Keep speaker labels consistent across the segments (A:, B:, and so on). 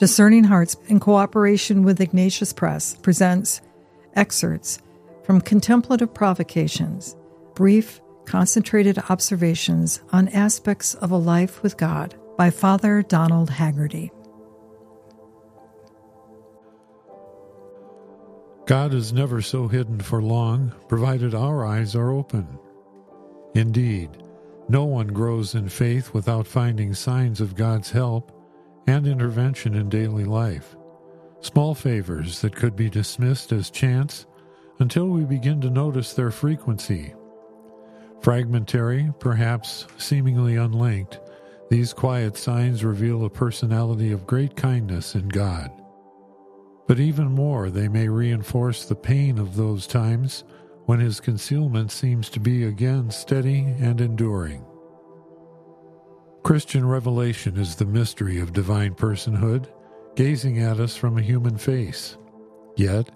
A: Discerning Hearts, in cooperation with Ignatius Press, presents excerpts from Contemplative Provocations, brief, concentrated observations on aspects of a life with God by Father Donald Haggerty.
B: God is never so hidden for long, provided our eyes are open. Indeed, no one grows in faith without finding signs of God's help and intervention in daily life. Small favors that could be dismissed as chance until we begin to notice their frequency. Fragmentary, perhaps seemingly unlinked, these quiet signs reveal a personality of great kindness in God. But even more, they may reinforce the pain of those times when his concealment seems to be again steady and enduring. Christian revelation is the mystery of divine personhood, gazing at us from a human face. Yet,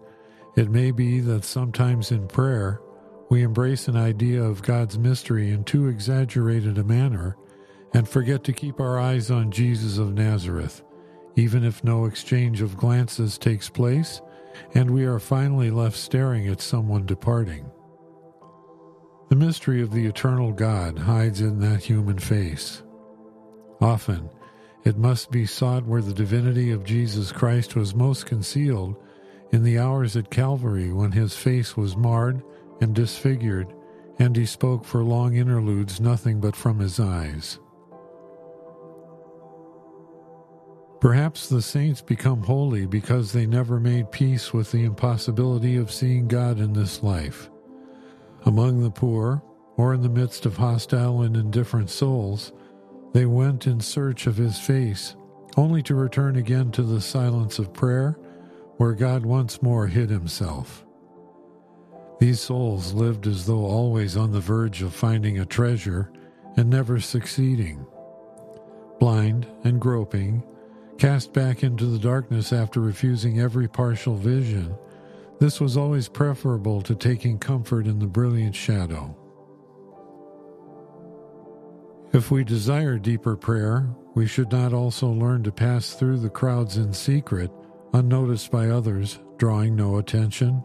B: it may be that sometimes in prayer, we embrace an idea of God's mystery in too exaggerated a manner and forget to keep our eyes on Jesus of Nazareth, even if no exchange of glances takes place and we are finally left staring at someone departing. The mystery of the eternal God hides in that human face. Often, it must be sought where the divinity of Jesus Christ was most concealed in the hours at Calvary when his face was marred and disfigured, and he spoke for long interludes nothing but from his eyes. Perhaps the saints become holy because they never made peace with the impossibility of seeing God in this life. Among the poor, or in the midst of hostile and indifferent souls, they went in search of his face, only to return again to the silence of prayer, where God once more hid himself. These souls lived as though always on the verge of finding a treasure and never succeeding. Blind and groping, cast back into the darkness after refusing every partial vision, this was always preferable to taking comfort in the brilliant shadow. If we desire deeper prayer, we should not also learn to pass through the crowds in secret, unnoticed by others, drawing no attention.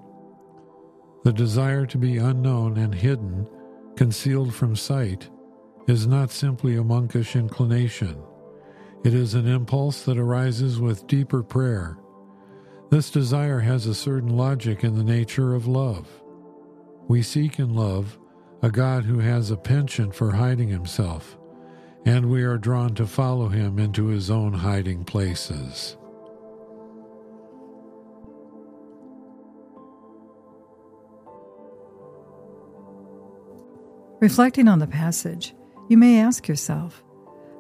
B: The desire to be unknown and hidden, concealed from sight, is not simply a monkish inclination. It is an impulse that arises with deeper prayer. This desire has a certain logic in the nature of love. We seek in love a God who has a penchant for hiding himself and we are drawn to follow him into his own hiding places.
A: Reflecting on the passage, you may ask yourself,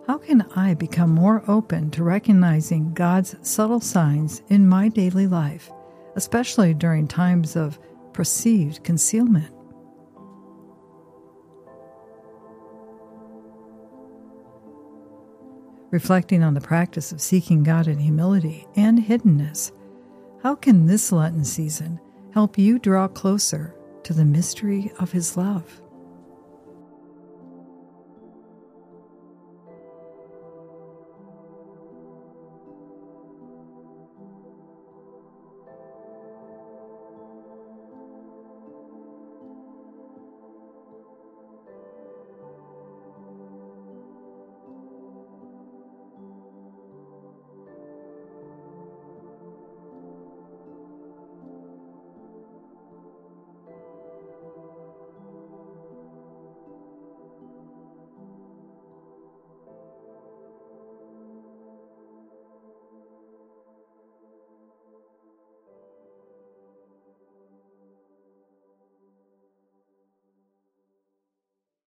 A: how can I become more open to recognizing God's subtle signs in my daily life, especially during times of perceived concealment? Reflecting on the practice of seeking God in humility and hiddenness, how can this Lenten season help you draw closer to the mystery of His love?